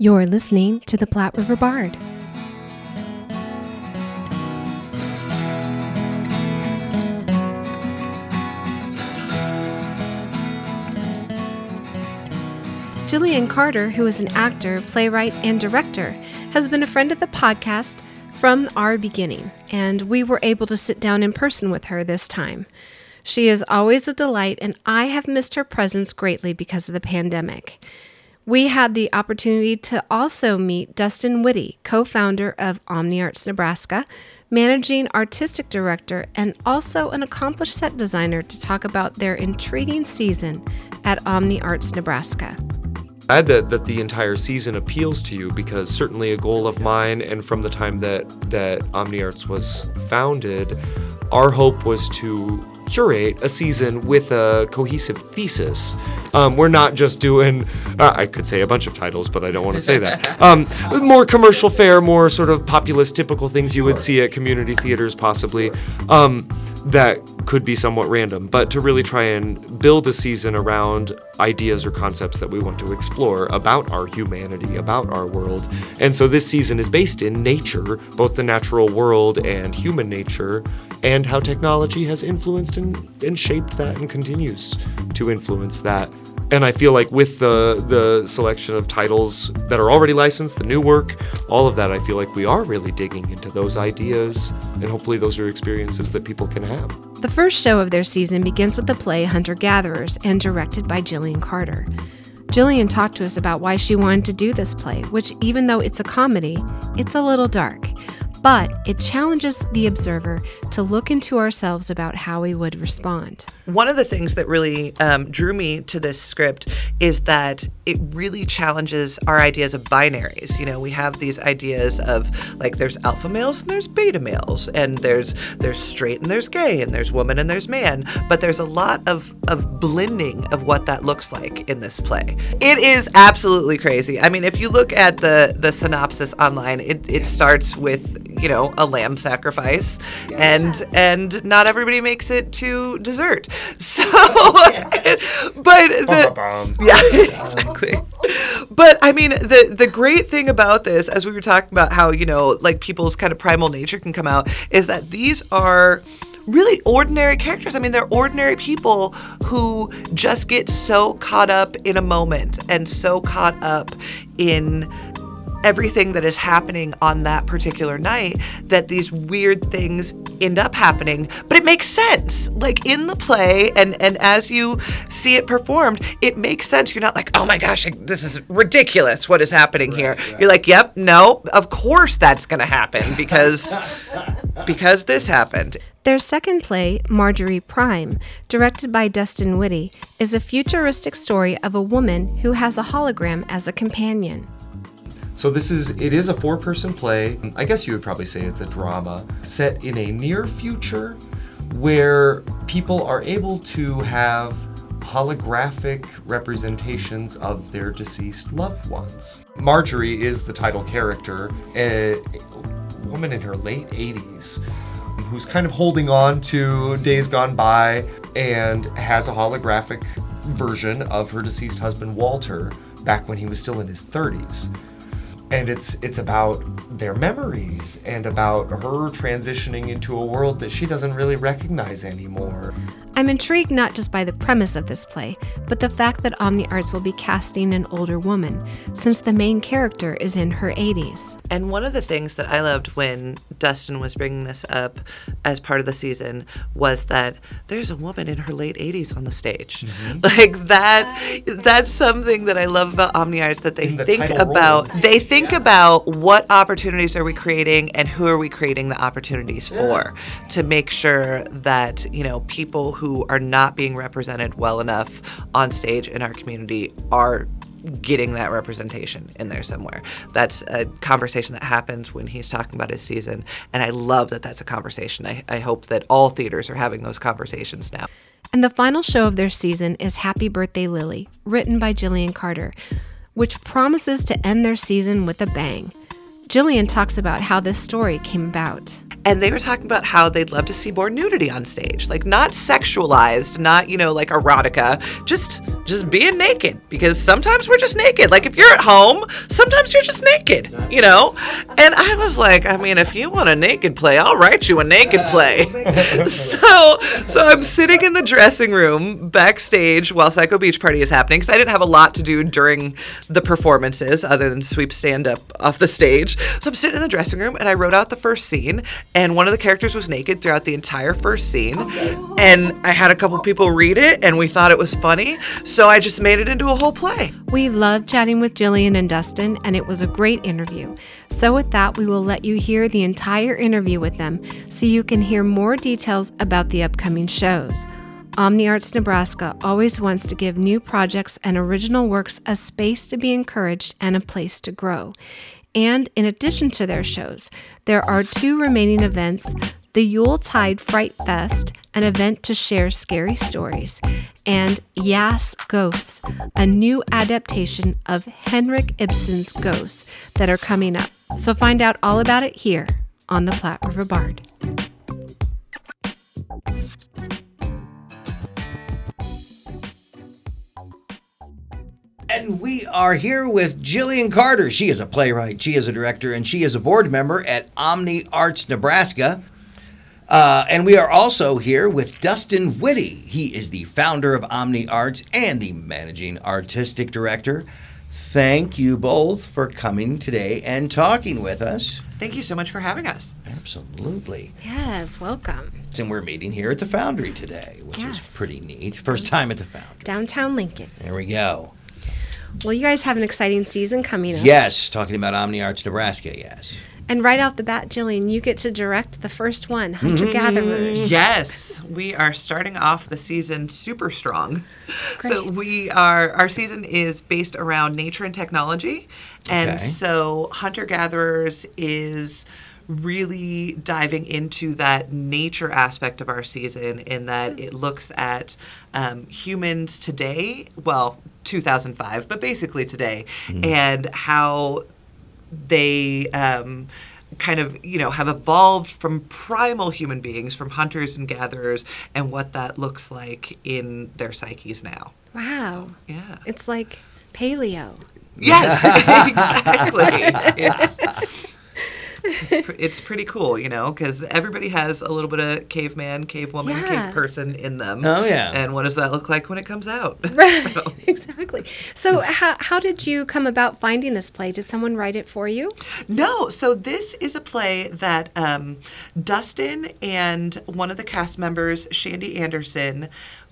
You're listening to the Platte River Bard. Jillian Carter, who is an actor, playwright, and director, has been a friend of the podcast from our beginning, and we were able to sit down in person with her this time. She is always a delight, and I have missed her presence greatly because of the pandemic. We had the opportunity to also meet Dustin Whitty, co founder of OmniArts Nebraska, managing artistic director, and also an accomplished set designer, to talk about their intriguing season at OmniArts Nebraska. Glad that, that the entire season appeals to you because certainly a goal of mine and from the time that that OmniArts was founded, our hope was to curate a season with a cohesive thesis. Um, we're not just doing, uh, I could say a bunch of titles, but I don't want to say that. Um, more commercial fare, more sort of populist, typical things you would see at community theaters, possibly. Um, that could be somewhat random, but to really try and build a season around ideas or concepts that we want to explore about our humanity, about our world. And so this season is based in nature, both the natural world and human nature, and how technology has influenced and, and shaped that and continues to influence that. And I feel like with the the selection of titles that are already licensed, the new work, all of that, I feel like we are really digging into those ideas, and hopefully those are experiences that people can have. The first show of their season begins with the play Hunter Gatherers and directed by Jillian Carter. Jillian talked to us about why she wanted to do this play, which, even though it's a comedy, it's a little dark but it challenges the observer to look into ourselves about how we would respond. One of the things that really um, drew me to this script is that it really challenges our ideas of binaries. You know, we have these ideas of like there's alpha males and there's beta males, and there's there's straight and there's gay, and there's woman and there's man. But there's a lot of of blending of what that looks like in this play. It is absolutely crazy. I mean, if you look at the the synopsis online, it, it starts with you know a lamb sacrifice and and not everybody makes it to dessert. So but the, yeah exactly. But i mean the the great thing about this as we were talking about how you know like people's kind of primal nature can come out is that these are really ordinary characters. I mean, they're ordinary people who just get so caught up in a moment and so caught up in everything that is happening on that particular night that these weird things end up happening. But it makes sense. Like in the play and and as you see it performed it makes sense. You're not like oh my gosh this is ridiculous what is happening right, here. Right. you're like yep no of course that's going to happen because because this happened. Their second play, Marjorie Prime, directed by Dustin Whitty, is a futuristic story of a woman who has a hologram as a companion. So this is it is a four-person play. I guess you would probably say it's a drama set in a near future where people are able to have holographic representations of their deceased loved ones. Marjorie is the title character, a woman in her late 80s who's kind of holding on to days gone by and has a holographic version of her deceased husband Walter back when he was still in his 30s and it's it's about their memories and about her transitioning into a world that she doesn't really recognize anymore. I'm intrigued not just by the premise of this play, but the fact that Omni Arts will be casting an older woman, since the main character is in her 80s. And one of the things that I loved when Dustin was bringing this up as part of the season was that there's a woman in her late 80s on the stage. Mm-hmm. Like that that's something that I love about Omni Arts that they the think about. Role. They think think yeah. about what opportunities are we creating and who are we creating the opportunities yeah. for to make sure that you know people who are not being represented well enough on stage in our community are getting that representation in there somewhere. That's a conversation that happens when he's talking about his season. And I love that that's a conversation. I, I hope that all theaters are having those conversations now. And the final show of their season is Happy Birthday Lily, written by Jillian Carter which promises to end their season with a bang. Jillian talks about how this story came about. And they were talking about how they'd love to see more nudity on stage like not sexualized not you know like erotica just just being naked because sometimes we're just naked. Like if you're at home sometimes you're just naked you know? And i was like i mean if you want a naked play i'll write you a naked play. So so i'm sitting in the dressing room backstage while psycho beach party is happening because i didn't have a lot to do during the performances other than sweep stand up off the stage so i'm sitting in the dressing room and i wrote out the first scene and one of the characters was naked throughout the entire first scene. And I had a couple people read it, and we thought it was funny, so I just made it into a whole play. We loved chatting with Jillian and Dustin, and it was a great interview. So, with that, we will let you hear the entire interview with them so you can hear more details about the upcoming shows. OmniArts Nebraska always wants to give new projects and original works a space to be encouraged and a place to grow. And in addition to their shows, there are two remaining events the Yuletide Fright Fest, an event to share scary stories, and Yas Ghosts, a new adaptation of Henrik Ibsen's Ghosts that are coming up. So find out all about it here on the Platte River Bard. And we are here with Jillian Carter. She is a playwright, she is a director, and she is a board member at Omni Arts Nebraska. Uh, and we are also here with Dustin Whitty. He is the founder of Omni Arts and the managing artistic director. Thank you both for coming today and talking with us. Thank you so much for having us. Absolutely. Yes, welcome. And we're meeting here at the Foundry today, which Yes. is pretty neat. First time at the Foundry. Downtown Lincoln. There we go. Well, you guys have an exciting season coming up. Yes, talking about Omni Arts Nebraska, yes. And right off the bat, Jillian, you get to direct the first one, Hunter mm-hmm. Gatherers. Yes, we are starting off the season super strong. So we are our season is based around nature and technology, and Okay. so hunter gatherers is really diving into that nature aspect of our season in that it looks at um, humans today well 2005 but basically today and how they um, kind of you know have evolved from primal human beings from hunters and gatherers and what that looks like in their psyches now. Wow. yeah. It's like paleo. yes exactly. It's it's, pre- it's pretty cool, you know, because everybody has a little bit of caveman, cavewoman, Yeah. cave person in them. Oh, yeah. And what does that look like when it comes out? Right. exactly. So, how, how did you come about finding this play? Did someone write it for you? No, so this is a play that um, Dustin and one of the cast members, Shandy Anderson,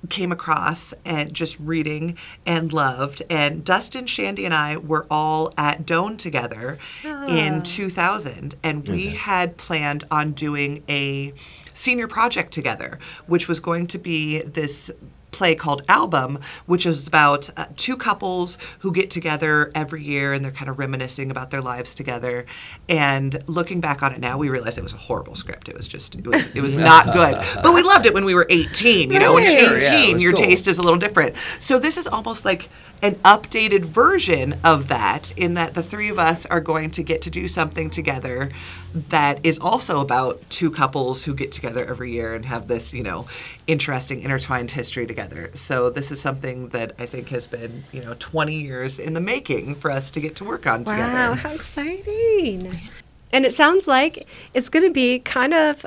came across and just reading and loved. And Dustin, Shandy, and I were all at Doane together in ah. 2000, and we had planned on doing a senior project together, which was going to be this play called Album, which is about uh, two couples who get together every year and they're kind of reminiscing about their lives together. And looking back on it now, we realize it was a horrible script. It was just, it was, it was not good. But we loved it when we were 18. You know, when you're Sure, yeah, 18, your cool. taste is a little different. So this is almost like an updated version of that in that the three of us are going to get to do something together that is also about two couples who get together every year and have this, you know, interesting intertwined history together. So this is something that I think has been, you know, 20 years in the making for us to get to work on Wow, together. Wow, how exciting. And it sounds like it's going to be kind of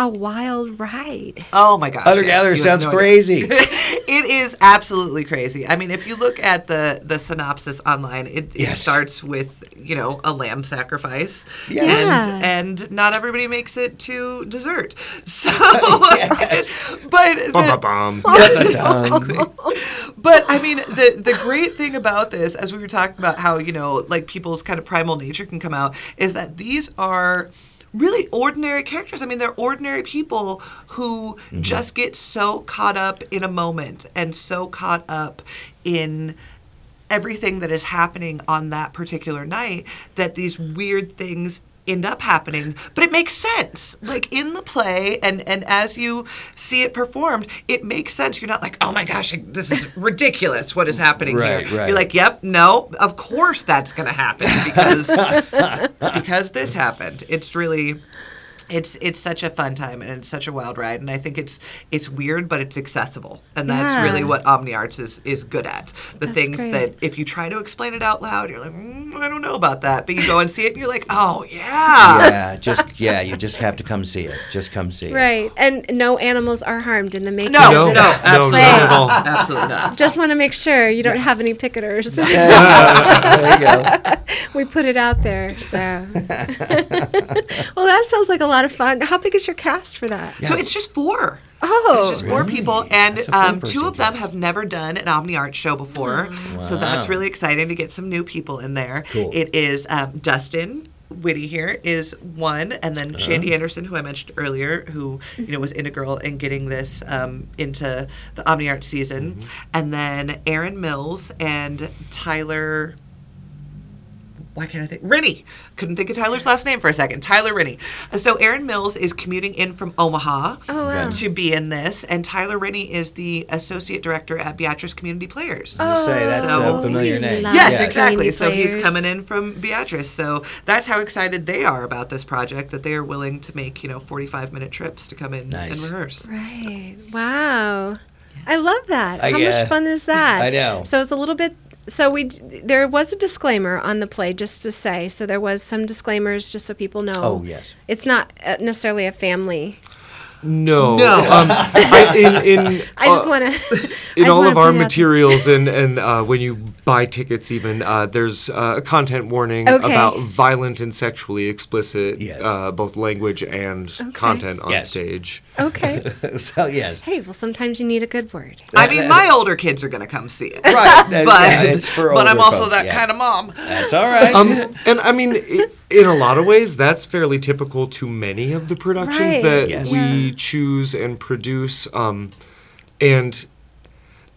a wild ride. Oh my gosh. Hunter Gatherer you have sounds no crazy. it is absolutely crazy. I mean, if you look at the the synopsis online, it, it starts with you know a lamb sacrifice, Yeah. Yeah. and and not everybody makes it to dessert. So, Yes. but Bum, the- bum, bum. But I mean, the the great thing about this, as we were talking about how you know, like people's kind of primal nature can come out, is that these are really ordinary characters. I mean, they're ordinary people who mm-hmm. just get so caught up in a moment and so caught up in everything that is happening on that particular night that these weird things end up happening, but it makes sense. Like in the play and and as you see it performed, it makes sense. You're not like, "Oh my gosh, this is ridiculous what is happening Right, here." right. You're like, "Yep, no, of course that's going to happen because because this happened." It's really it's it's such a fun time and it's such a wild ride and I think it's it's weird but it's accessible and that's really what Omni Arts is is good at the That's things great. that if you try to explain it out loud you're like mm, I don't know about that but you go and see it and you're like oh yeah, yeah, just yeah, you just have to come see it. Just come see it. Right. And no animals are harmed in the making no No, no, no, absolutely not at all. absolutely not Just want to make sure you don't have any picketers. Yeah, there you go. we put it out there. So, well, that sounds like a lot of fun. How big is your cast for that? so it's just four Oh, It's just four Really? people, and um, two of them cast. have never done an Omni Art show before. So that's really exciting to get some new people in there. Cool. It is um, Dustin. Whitty here is one, and then Uh-huh. Shandy Anderson, who I mentioned earlier, who you know was integral in a girl and getting this um, into the Omni Art season, Mm-hmm. and then Aaron Mills and Tyler why can't I think? Rennie. Couldn't think of Tyler's last name for a second. Tyler Rennie. So Aaron Mills is commuting in from Omaha Oh, wow. to be in this, and Tyler Rennie is the associate director at Beatrice Community Players. I say that's So- a familiar he's name. Yes, Yes. exactly. So he's coming in from Beatrice. So that's how excited they are about this project that they are willing to make, you know, 45 minute trips to come in Nice. and rehearse. Right. Wow. I love that. I- How yeah. much fun is that? I know. So it's a little bit. So we there was a disclaimer on the play just to say. So there was some disclaimers just so people know. Oh, yes. It's not uh, necessarily a family. No. No. Um, I, in in I just uh, want to. in all of our materials and and uh, when you buy tickets even uh, there's uh, a content warning Okay. about violent and sexually explicit Yes. uh, both language and content on Yes. stage Okay. so yes. hey, well, sometimes you need a good word. I mean, my older kids are going to come see it. Right. But, yeah, it's for but I'm also folks, that yeah. kind of mom. That's all right. um, and I mean, i in a lot of ways, that's fairly typical to many of the productions Right. that Yes. we Yeah. choose and produce. Um, and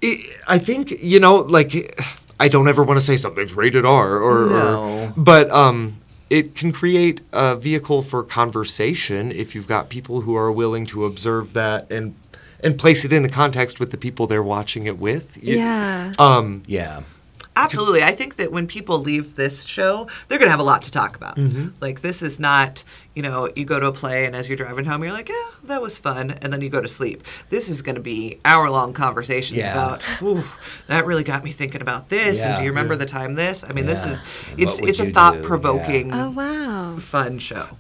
it, I think you know, like, I don't ever want to say something's rated R, or, No. or but um, it can create a vehicle for conversation if you've got people who are willing to observe that and and place it in into context with the people they're watching it with. You- Yeah. Um, yeah. Absolutely. I think that when people leave this show, they're going to have a lot to talk about. Mm-hmm. Like, this is not, you know, you go to a play and as you're driving home, you're like, yeah, that was fun. And then you go to sleep. This is going to be hour long conversations Yeah. about, "Ooh, that really got me thinking about this. Yeah, And do you remember the time this? I mean, this is, And it's, what would it's a thought provoking, Oh wow. fun show.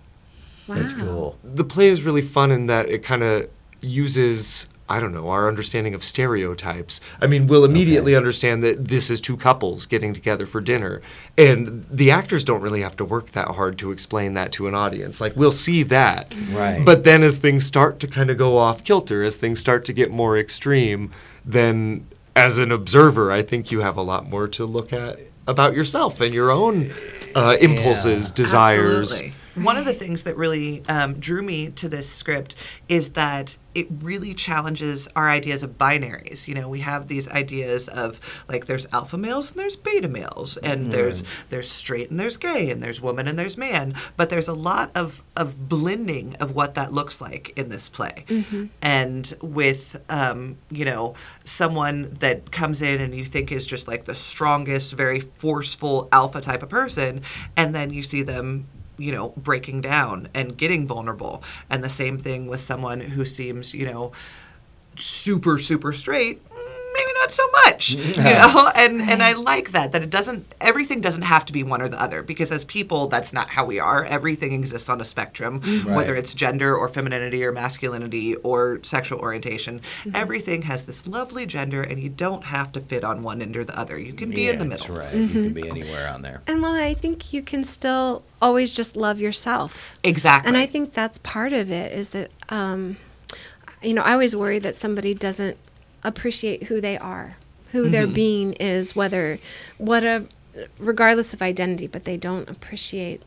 Wow. That's cool. the play is really fun in that it kind of uses I don't know our understanding of stereotypes. I mean, we'll immediately understand that this is two couples getting together for dinner, and the actors don't really have to work that hard to explain that to an audience. Like we'll see that, Right. But then as things start to kind of go off kilter, as things start to get more extreme, then as an observer, I think you have a lot more to look at about yourself and your own uh, impulses, desires. Absolutely. One of the things that really um, drew me to this script is that it really challenges our ideas of binaries. You know, we have these ideas of like there's alpha males and there's beta males, and there's there's straight and there's gay, and there's woman and there's man. But there's a lot of of blending of what that looks like in this play, and with um, you know someone that comes in and you think is just like the strongest, very forceful alpha type of person, and then you see them you know, breaking down and getting vulnerable. And the same thing with someone who seems, you know, super, super straight. Not so much, you know, and and I mm-hmm. like that that it doesn't everything doesn't have to be one or the other because as people that's not how we are. Everything exists on a spectrum, whether it's gender or femininity or masculinity or sexual orientation. Mm-hmm. Everything has this lovely gender, and you don't have to fit on one end or the other. You can be in the middle. That's middle. right. You can mm-hmm. be anywhere on there. And well, I think you can still always just love yourself. Exactly. And I think that's part of it is that, um, you know, I always worry that somebody doesn't appreciate who they are, who their Mm-hmm. being is, whether, whatever, regardless of identity, but they don't appreciate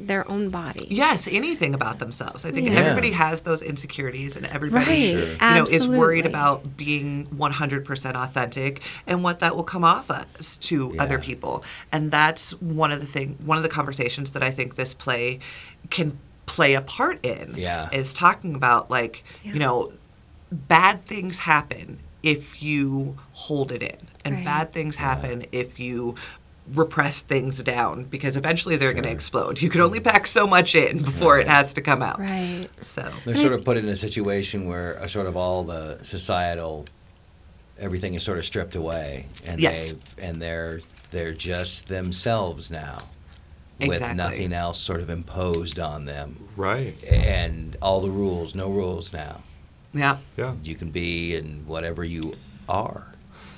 their own body. Yes, anything about themselves. I think Yeah. everybody has those insecurities, and everybody, Right, you know, is worried about being 100% authentic and what that will come off as to other people. And that's one of the thing, one of the conversations that I think this play can play a part in. Yeah. is talking about like, Yeah. you know, bad things happen if you hold it in, and Right. bad things happen if you repress things down because eventually they're going to explode. You can only pack so much in before it has to come out. Right. So They're sort of put in a situation where uh, sort of all the societal everything is sort of stripped away, and Yes. they and they're they're just themselves now, with Exactly. nothing else sort of imposed on them, Right. and all the rules, no rules now. Yeah, Yeah. You can be in whatever you are.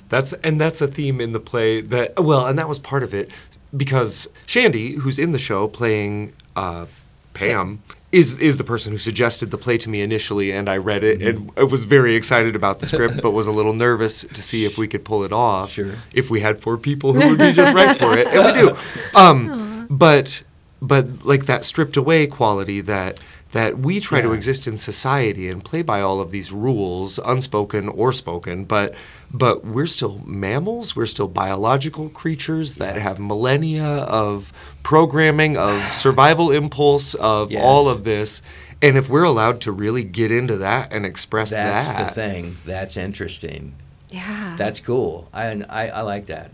That's and that's a theme in the play that well, and that was part of it because Shandy, who's in the show playing uh, Pam, is is the person who suggested the play to me initially, and I read it and I was very excited about the script, but was a little nervous to see if we could pull it off. Sure. If we had four people who would be just right for it, and we do. Um, but but like that stripped away quality that that we try to exist in society and play by all of these rules, unspoken or spoken, but but we're still mammals, we're still biological creatures that have millennia of programming, of survival impulse, of Yes. all of this. And if we're allowed to really get into that and express That's that, the thing. That's interesting. Yeah. That's cool. I, I I like that.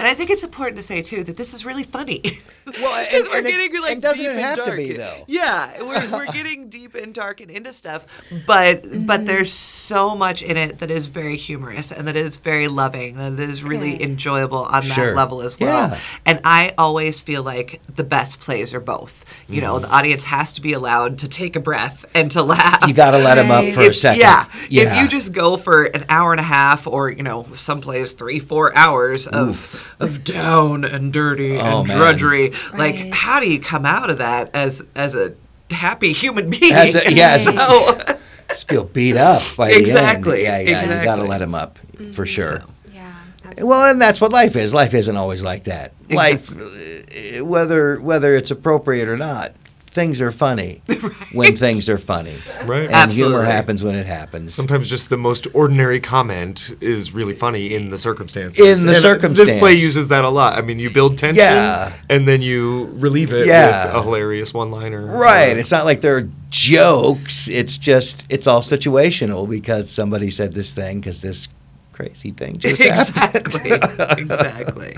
And I think it's important to say too that this is really funny. Well, and- we're and it- getting like and doesn't deep it and have to be, though? Yeah, we're, we're getting deep and dark and into stuff, but Mm-hmm. but there's so much in it that is very humorous and that is very loving and that is really Good. enjoyable on Sure. that level as well. Yeah. And I always feel like the best plays are both. You know, Mm-hmm. the audience has to be allowed to take a breath and to laugh. You got to let them up Right. for a second. Yeah. yeah. If you just go for an hour and a half, or you know, some plays three, four hours of of down and dirty Oh, and man. drudgery, like how do you come out of that as as a happy human being? As a- yeah, as So- just feel beat up by the end. Exactly, Yeah, yeah. You got to let him up for sure. yeah. Well, and that's what life is. Life isn't always like that. Life, uh, whether whether it's appropriate or not, things are funny when things are funny, right? and humor happens when it happens. Sometimes just the most ordinary comment is really funny in the circumstances. In the And, uh, This play uses that a lot. I mean, you build tension Yeah. and then you relieve it Yeah. with a hilarious one-liner. Right. Or- It's not like they're jokes. It's just it's all situational because somebody said this thing because this crazy thing just happened. exactly, exactly.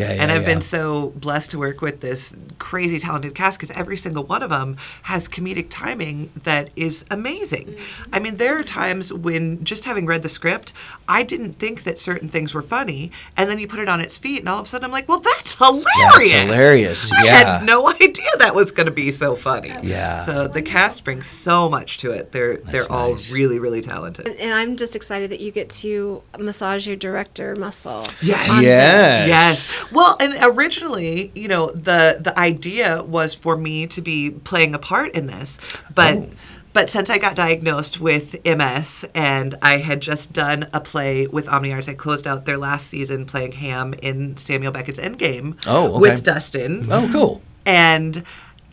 Yeah, yeah, and I've yeah. been so blessed to work with this crazy talented cast because every single one of them has comedic timing that is amazing. Mm-hmm. I mean, there are times when just having read the script, I didn't think that certain things were funny, and then you put it on its feet, and all of a sudden I'm like, "Well, that's hilarious! hilarious, I had no idea that was going to be so funny." Yeah. So the cast brings so much to it. They're they're all really really talented. And I'm just excited that you get to massage your director muscle. Yes. on this. Yes. Well, and originally, you know, the the idea was for me to be playing a part in this, but Oh. but since I got diagnosed with MS and I had just done a play with Omni Arts, I closed out their last season playing Hamm in Samuel Beckett's Endgame Oh, okay. with Dustin. Oh, cool. And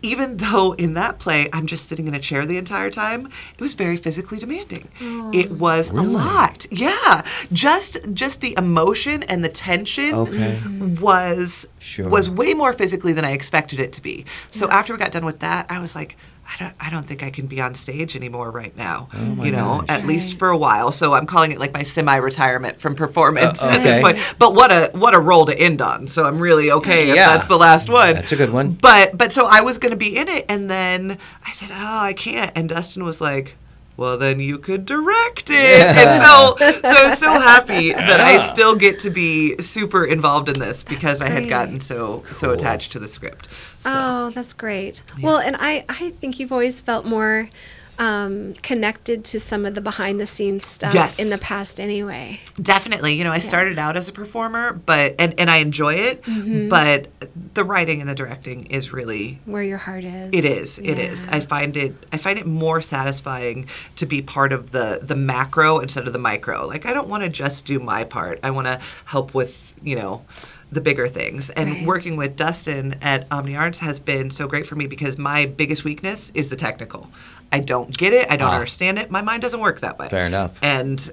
even though in that play I'm just sitting in a chair the entire time, it was very physically demanding. It was a lot. Yeah. Just just the emotion and the tension Okay. Mm-hmm. was Sure. was way more physically than I expected it to be. So after we got done with that, I was like I don't, I don't think I can be on stage anymore right now. you know, gosh. at least for a while. So I'm calling it like my semi-retirement from performance Uh, at this point. But what a what a role to end on. So I'm really okay if Yeah. that's the last one. That's a good one. But but so I was going to be in it, and then I said, "Oh, I can't." And Dustin was like, "Well, then you could direct it." And so so I'm so happy that I still get to be super involved in this because I had gotten so so attached to the script. So. Oh, that's great. Well, and I, I think you've always felt more um, connected to some of the behind the scenes stuff Yes. in the past anyway. Definitely. You know, I started out as a performer, but and, and I enjoy it, Mm-hmm. but the writing and the directing is really Where your heart is. It is. It is. I find it. I find it more satisfying to be part of the the macro instead of the micro. Like I don't want to just do my part. I want to help with you know the bigger things. And Right. working with Dustin at Omni Arts has been so great for me because my biggest weakness is the technical. I don't get it. I don't Ah. understand it. My mind doesn't work that way. Fair enough. And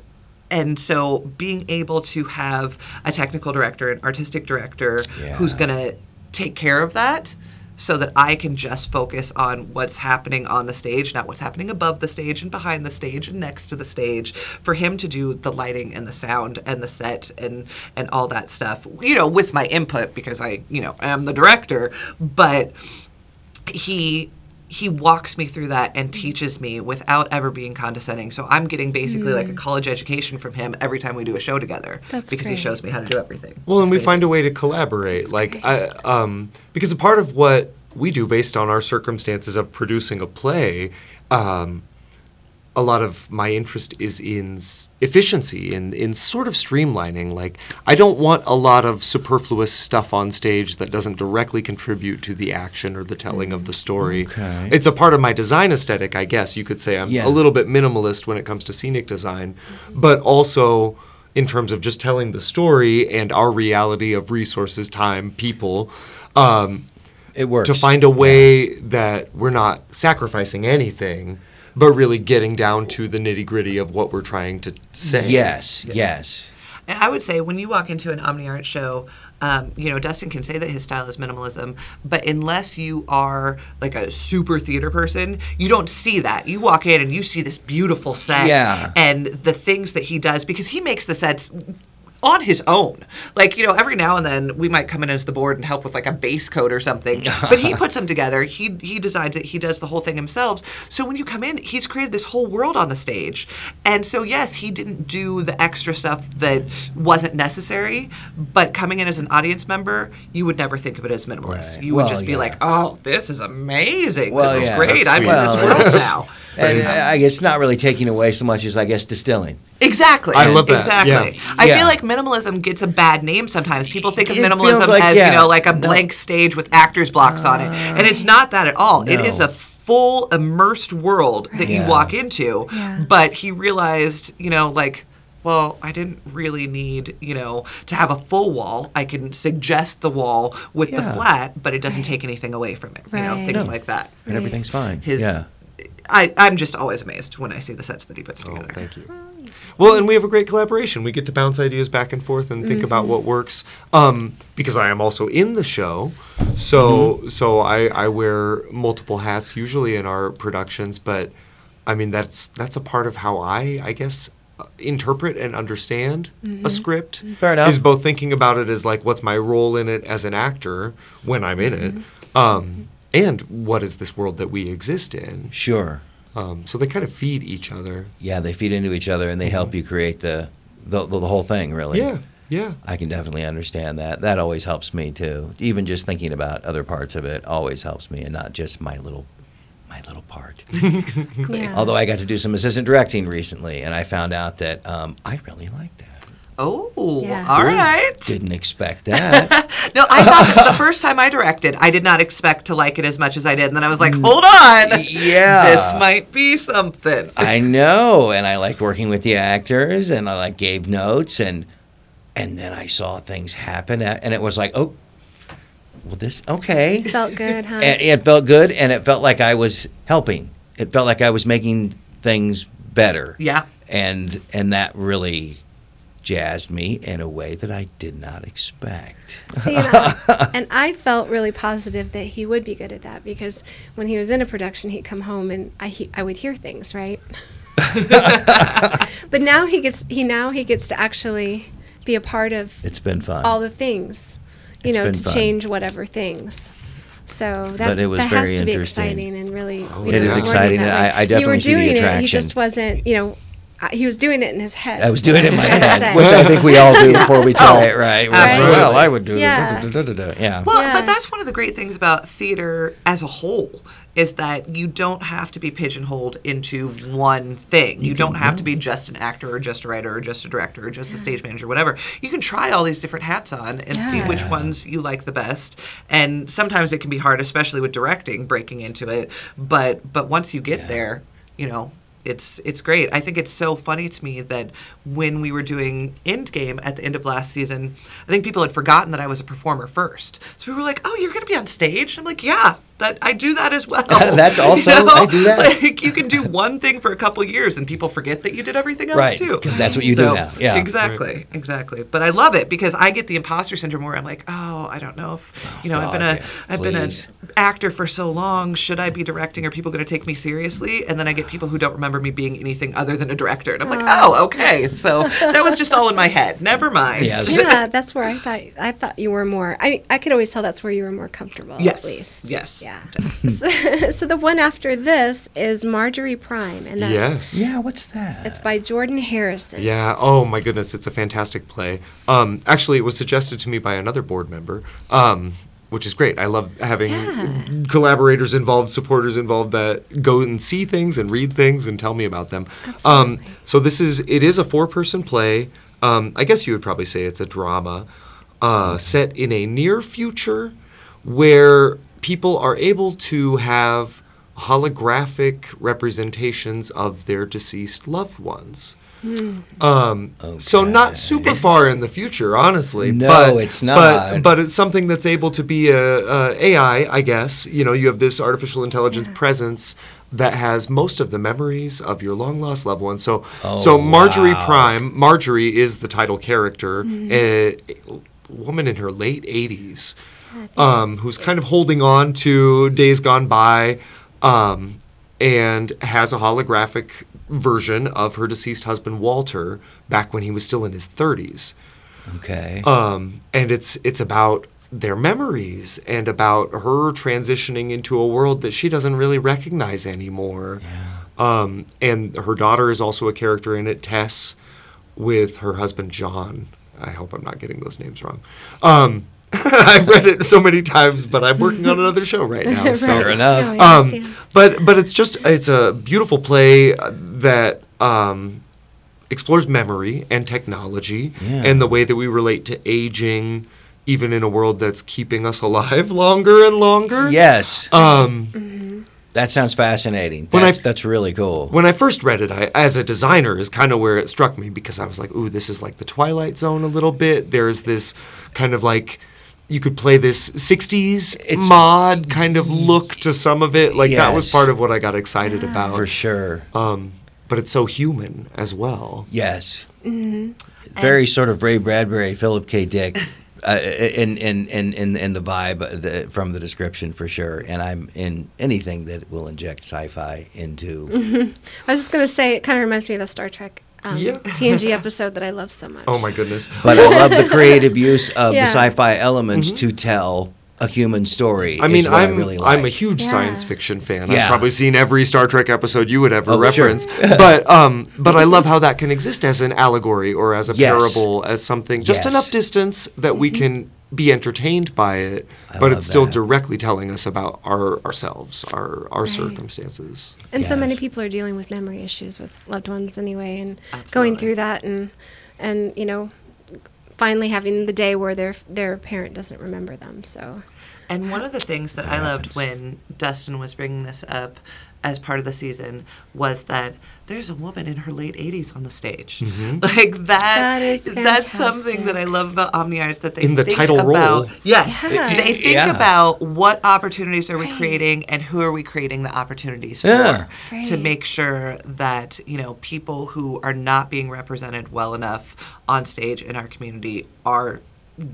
and so being able to have a technical director, an artistic director who's going to take care of that so that I can just focus on what's happening on the stage, not what's happening above the stage and behind the stage and next to the stage. For him to do the lighting and the sound and the set and and all that stuff, you know, with my input because I, you know, am the director, but he he walks me through that and teaches me without ever being condescending. So I'm getting basically like a college education from him every time we do a show together That's because great. he shows me how to do everything. Well, and It's we amazing. find a way to collaborate. like, I, um, because a part of what we do based on our circumstances of producing a play, um, a lot of my interest is in efficiency and in sort of streamlining. Like, I don't want a lot of superfluous stuff on stage that doesn't directly contribute to the action or the telling of the story. Okay. It's a part of my design aesthetic, I guess. You could say I'm Yeah. a little bit minimalist when it comes to scenic design, but also in terms of just telling the story and our reality of resources, time, people. Um, It works. to find a way that we're not sacrificing anything, but really getting down to the nitty gritty of what we're trying to say. Yes, yes. And I would say when you walk into an Omni Art show, um, you know, Dustin can say that his style is minimalism, but unless you are like a super theater person, you don't see that. You walk in and you see this beautiful set Yeah. and the things that he does because he makes the sets on his own. Like, you know, every now and then we might come in as the board and help with like a base coat or something. but he puts them together. He he designs it. He does the whole thing himself. So when you come in, he's created this whole world on the stage. And so yes, he didn't do the extra stuff that wasn't necessary, but coming in as an audience member, you would never think of it as minimalist. Right. You would Well, just be yeah. like, "Oh, this is amazing. Well, this is yeah. great. I'm in this world now." And Thanks. I guess not really taking away so much as I guess distilling. Exactly. I love that, Exactly. yeah. I Yeah. feel like minimalism gets a bad name sometimes. People think of It minimalism like, as, yeah, you know, like a no. blank stage with actors blocks on it. Uh, and it's not that at all. It is a full immersed world that you walk into. Yeah. But he realized, you know, like well, I didn't really need, you know, to have a full wall. I can suggest the wall with Yeah. the flat, but it doesn't take anything away from it. Right. You know, things No. like that. And everything's fine. His, yeah. I, I'm just always amazed when I see the sets that he puts Oh, together. thank you. Well, and we have a great collaboration. We get to bounce ideas back and forth and think about what works. Um, because I am also in the show, so so I, I wear multiple hats usually in our productions. But I mean that's that's a part of how I I guess uh, interpret and understand a script. Fair enough. Is both thinking about it as like what's my role in it as an actor when I'm in it, um, and what is this world that we exist in. Sure. Um, so they kind of feed each other. Yeah, they feed into each other and they help you create the the, the, the whole thing, really. Yeah, yeah. I can definitely understand that. That always helps me too. Even just thinking about other parts of it always helps me and not just my little my little part. Yeah. Although I got to do some assistant directing recently and I found out that um, I really like that. Oh, Yeah. all right. Didn't expect that. No, I thought the first time I directed, I did not expect to like it as much as I did. And then I was like, mm, hold on. yeah. This might be something. I know, and I like working with the actors, and I like gave notes, and and then I saw things happen, a- and it was like, oh, well, this okay. Felt good, huh? And it felt good, and it felt like I was helping. It felt like I was making things better. Yeah. and and that really jazzed me in a way that I did not expect. See, and I, and I felt really positive that he would be good at that because when he was in a production, he'd come home and I he, I would hear things, right? but now he gets he now he gets to actually be a part of It's been fun. all the things, you It's know, to fun. change whatever things. So that, But it was that has to be exciting and really. Oh, you It is exciting, and. I- I you definitely were see the doing it. He just wasn't, you know, he was doing it in his head. I was doing it in my That's what I'm head, which I think we all do before we try Oh, it, right? We're absolutely. Well, I would do Yeah. da, da, da, da, da. Yeah. Well, Yeah. but that's one of the great things about theater as a whole is that you don't have to be pigeonholed into one thing. You, don't have to be just an actor or just a writer or just a director or just a stage manager, whatever. You can try all these different hats on and see which Yeah. ones you like the best. And sometimes it can be hard, especially with directing, breaking into it. But but once you get Yeah. there, you know, it's it's great. I think it's so funny to me that when we were doing Endgame at the end of last season, I think people had forgotten that I was a performer first. So we were like, "Oh, you're going to be on stage?" I'm like, "Yeah, that I do that as well." That's also- I do that. Like you can do one thing for a couple years, and people forget that you did everything else Right, too. 'cause that's what you do now. Yeah. exactly, exactly. But I love it because I get the imposter syndrome where I'm like, "Oh, I don't know if oh, you know I've been God, a yeah, have been an actor for so long. Should I be directing? Are people going to take me seriously?" And then I get people who don't remember me being anything other than a director, and I'm like, oh. "Oh, okay." So that was just all in my head. Never mind. Yes. yeah, that's where I thought I thought you were more. I I could always tell that's where you were more comfortable. Yes, At least. yes. Yeah. so, so the one after this is Marjorie Prime, and that's Yes. Yeah, what's that? it's by Jordan Harrison. Yeah. Oh my goodness, it's a fantastic play. Um, actually, it was suggested to me by another board member, um, which is great. I love having Yeah. collaborators involved, supporters involved that go and see things and read things and tell me about them. Um, so this is it is a four-person play. Um, I guess you would probably say it's a drama uh, set in a near future where people are able to have holographic representations of their deceased loved ones. Hmm. Um, So not super far in the future, honestly. No, but, it's not. But, but it's something that's able to be a, a AI, I guess. You know, you have this artificial intelligence presence that has most of the memories of your long lost loved ones. So, oh, so Oh, Marjorie wow. Prime, Marjorie is the title character, a, a woman in her late 80s, um, who's kind of holding on to days gone by. Um, and has a holographic version of her deceased husband Walter back when he was still in his 30s. okay. Um, and it's it's about their memories and about her transitioning into a world that she doesn't really recognize anymore. Um, and her daughter is also a character in it, Tess, with her husband John. I hope I'm not getting those names wrong. Um, I've read it so many times, but I'm working on another show right now. So Fair enough. No, I um, but but it's just it's a beautiful play uh, that um, explores memory and technology Yeah. and the way that we relate to aging, even in a world that's keeping us alive longer and longer. yes. Um, that sounds fascinating. when I That's, that's really cool. when I first read it, I, as a designer, is kind of where it struck me because I was like, "Ooh, this is like the Twilight Zone a little bit." There's this kind of like you could play this '60s It's- mod kind of look to some of it. Like that was part of what I got excited about. For sure. Um, but it's so human as well. Yes. Mm-hmm. Very sort of Ray Bradbury, Philip K. Dick, uh, in, in, in, in, in the vibe uh, the, from the description for sure. And I'm in anything that will inject sci-fi into. I was just gonna say it kind of reminds me of the Star Trek um, Yeah. TNG episode that I love so much. Oh my goodness. But I love the creative use of Yeah. the sci-fi elements to tell a human story. Mm-hmm. I mean, I'm I really I'm a huge Yeah. science fiction fan. Yeah. I've probably seen every Star Trek episode you would ever Oh, sure. reference. but um, but I love how that can exist as an allegory or as a Yes. parable, as something just Yes. enough distance that we can be entertained by it, I but it's still that. directly telling us about our ourselves, our our circumstances. And so many people are dealing with memory issues with loved ones anyway, and going through that, and and you know, finally having the day where their their parent doesn't remember them. So And one of the things that I loved when Dustin was bringing this up as part of the season was that there's a woman in her late 80s on the stage. Mm-hmm. Like that. That is That's something that I love about Omni Arts that they In the think title about. role. Yes, Yeah. they think Yeah. about what opportunities are we creating and who are we creating the opportunities Yeah. for to make sure that you know people who are not being represented well enough on stage in our community are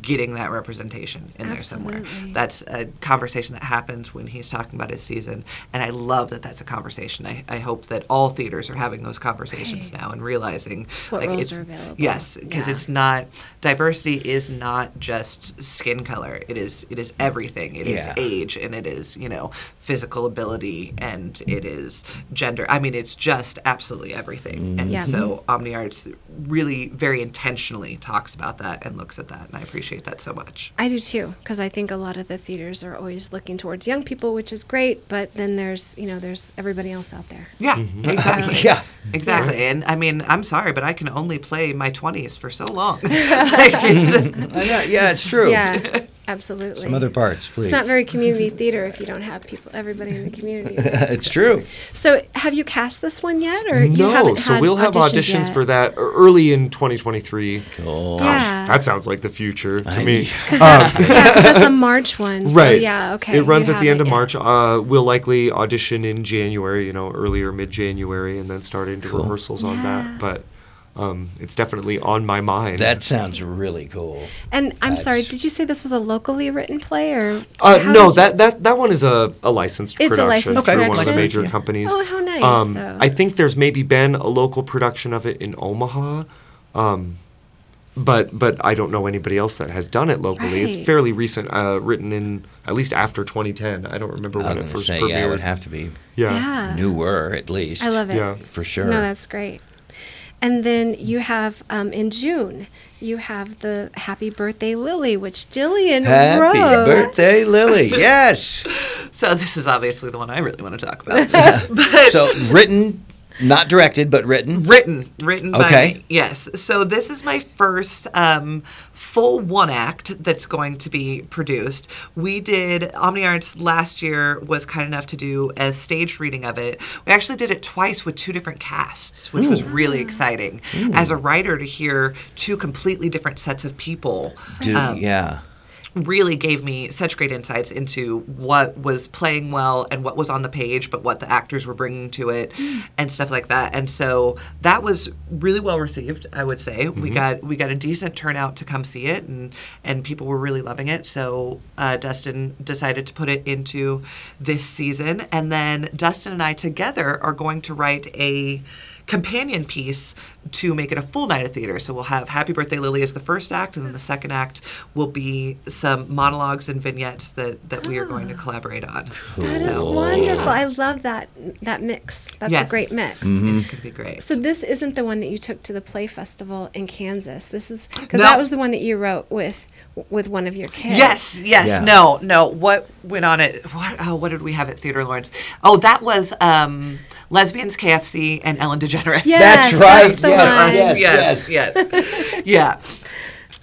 getting that representation in there somewhere. That's a conversation that happens when he's talking about his season, and I love that that's a conversation. I, I hope that all theaters are having those conversations Right. now and realizing What like roles it's are available. yes, because Yeah. it's not diversity is not just skin color. It is it is everything. It is Yeah. age and it is you know physical ability and it is gender. I mean, it's just absolutely everything. And Yeah. so Omni Arts really very intentionally talks about that and looks at that, and I appreciate that so much. I do too, because I think a lot of the theaters are always looking towards young people, which is great. But then there's you know there's everybody else out there. Yeah, Mm-hmm. exactly. Yeah. Exactly. And I mean, I'm sorry, but I can only play my 20s for so long. like, it's, I know, yeah, it's true. Yeah, Absolutely. Some other parts, please. It's not very community theater if you don't have people, everybody in the community. it's true. so, have you cast this one yet, or you haven't so had we'll have auditions, auditions yet? for that early in 2023. Cool. Yeah. That sounds like the future to I me. mean- Cause that, yeah, 'cause that's a March one. So Right. yeah. Okay. It runs at the end of yeah. March. Uh, we'll likely audition in January, you know, earlier mid January, and then start into Cool. rehearsals on that. But um, it's definitely on my mind. That sounds really cool. And I'm sorry. Did you say this was a locally written play, or Uh, no, you- that, that that one is a, a licensed It's a production licensed through one of the major Yeah. companies. Oh, how nice, Um, though. I think there's maybe been a local production of it in Omaha, um, but but I don't know anybody else that has done it locally. It's fairly recent, uh, written in at least after 2010. I don't remember I when it gonna first say, premiered. yeah, it would have to be yeah. Yeah. newer at least. I love it. Yeah. For sure. No, that's great. And then you have um, in June, you have the Happy Birthday Lily, which Jillian Happy wrote. Happy Birthday, Lily. Yes. So this is obviously the one I really want to talk about. but so written, not directed, but written. written, written by Okay. me. Yes. So this is my first um, full one act that's going to be produced. We did Omni Arts last year was kind enough to do a stage reading of it. We actually did it twice with two different casts, which was really exciting. As a writer, to hear two completely different sets of people. Do, um, yeah. Really gave me such great insights into what was playing well and what was on the page, but what the actors were bringing to it and stuff like that. And so that was really well received, I would say. We got we got a decent turnout to come see it, and and people were really loving it. So uh, Dustin decided to put it into this season, and then Dustin and I together are going to write a companion piece to make it a full night of theater. So we'll have Happy Birthday Lily as the first act, and then the second act will be some monologues and vignettes that, that we are going to ah. collaborate on. That is So, wonderful. I love that that mix. That's Yes. a great mix. It's mm-hmm. going to be great. So this isn't the one that you took to the play festival in Kansas. This is because No. that was the one that you wrote with with one of your kids. Yes, yes, Yeah. no, no. What went on at what? Oh, what did we have at Theater Lawrence? Oh, that was um, Lesbians, KFC, and Ellen DeGeneres. Yes, That's right. That's the Yes, one. yes. yes, yes. yeah.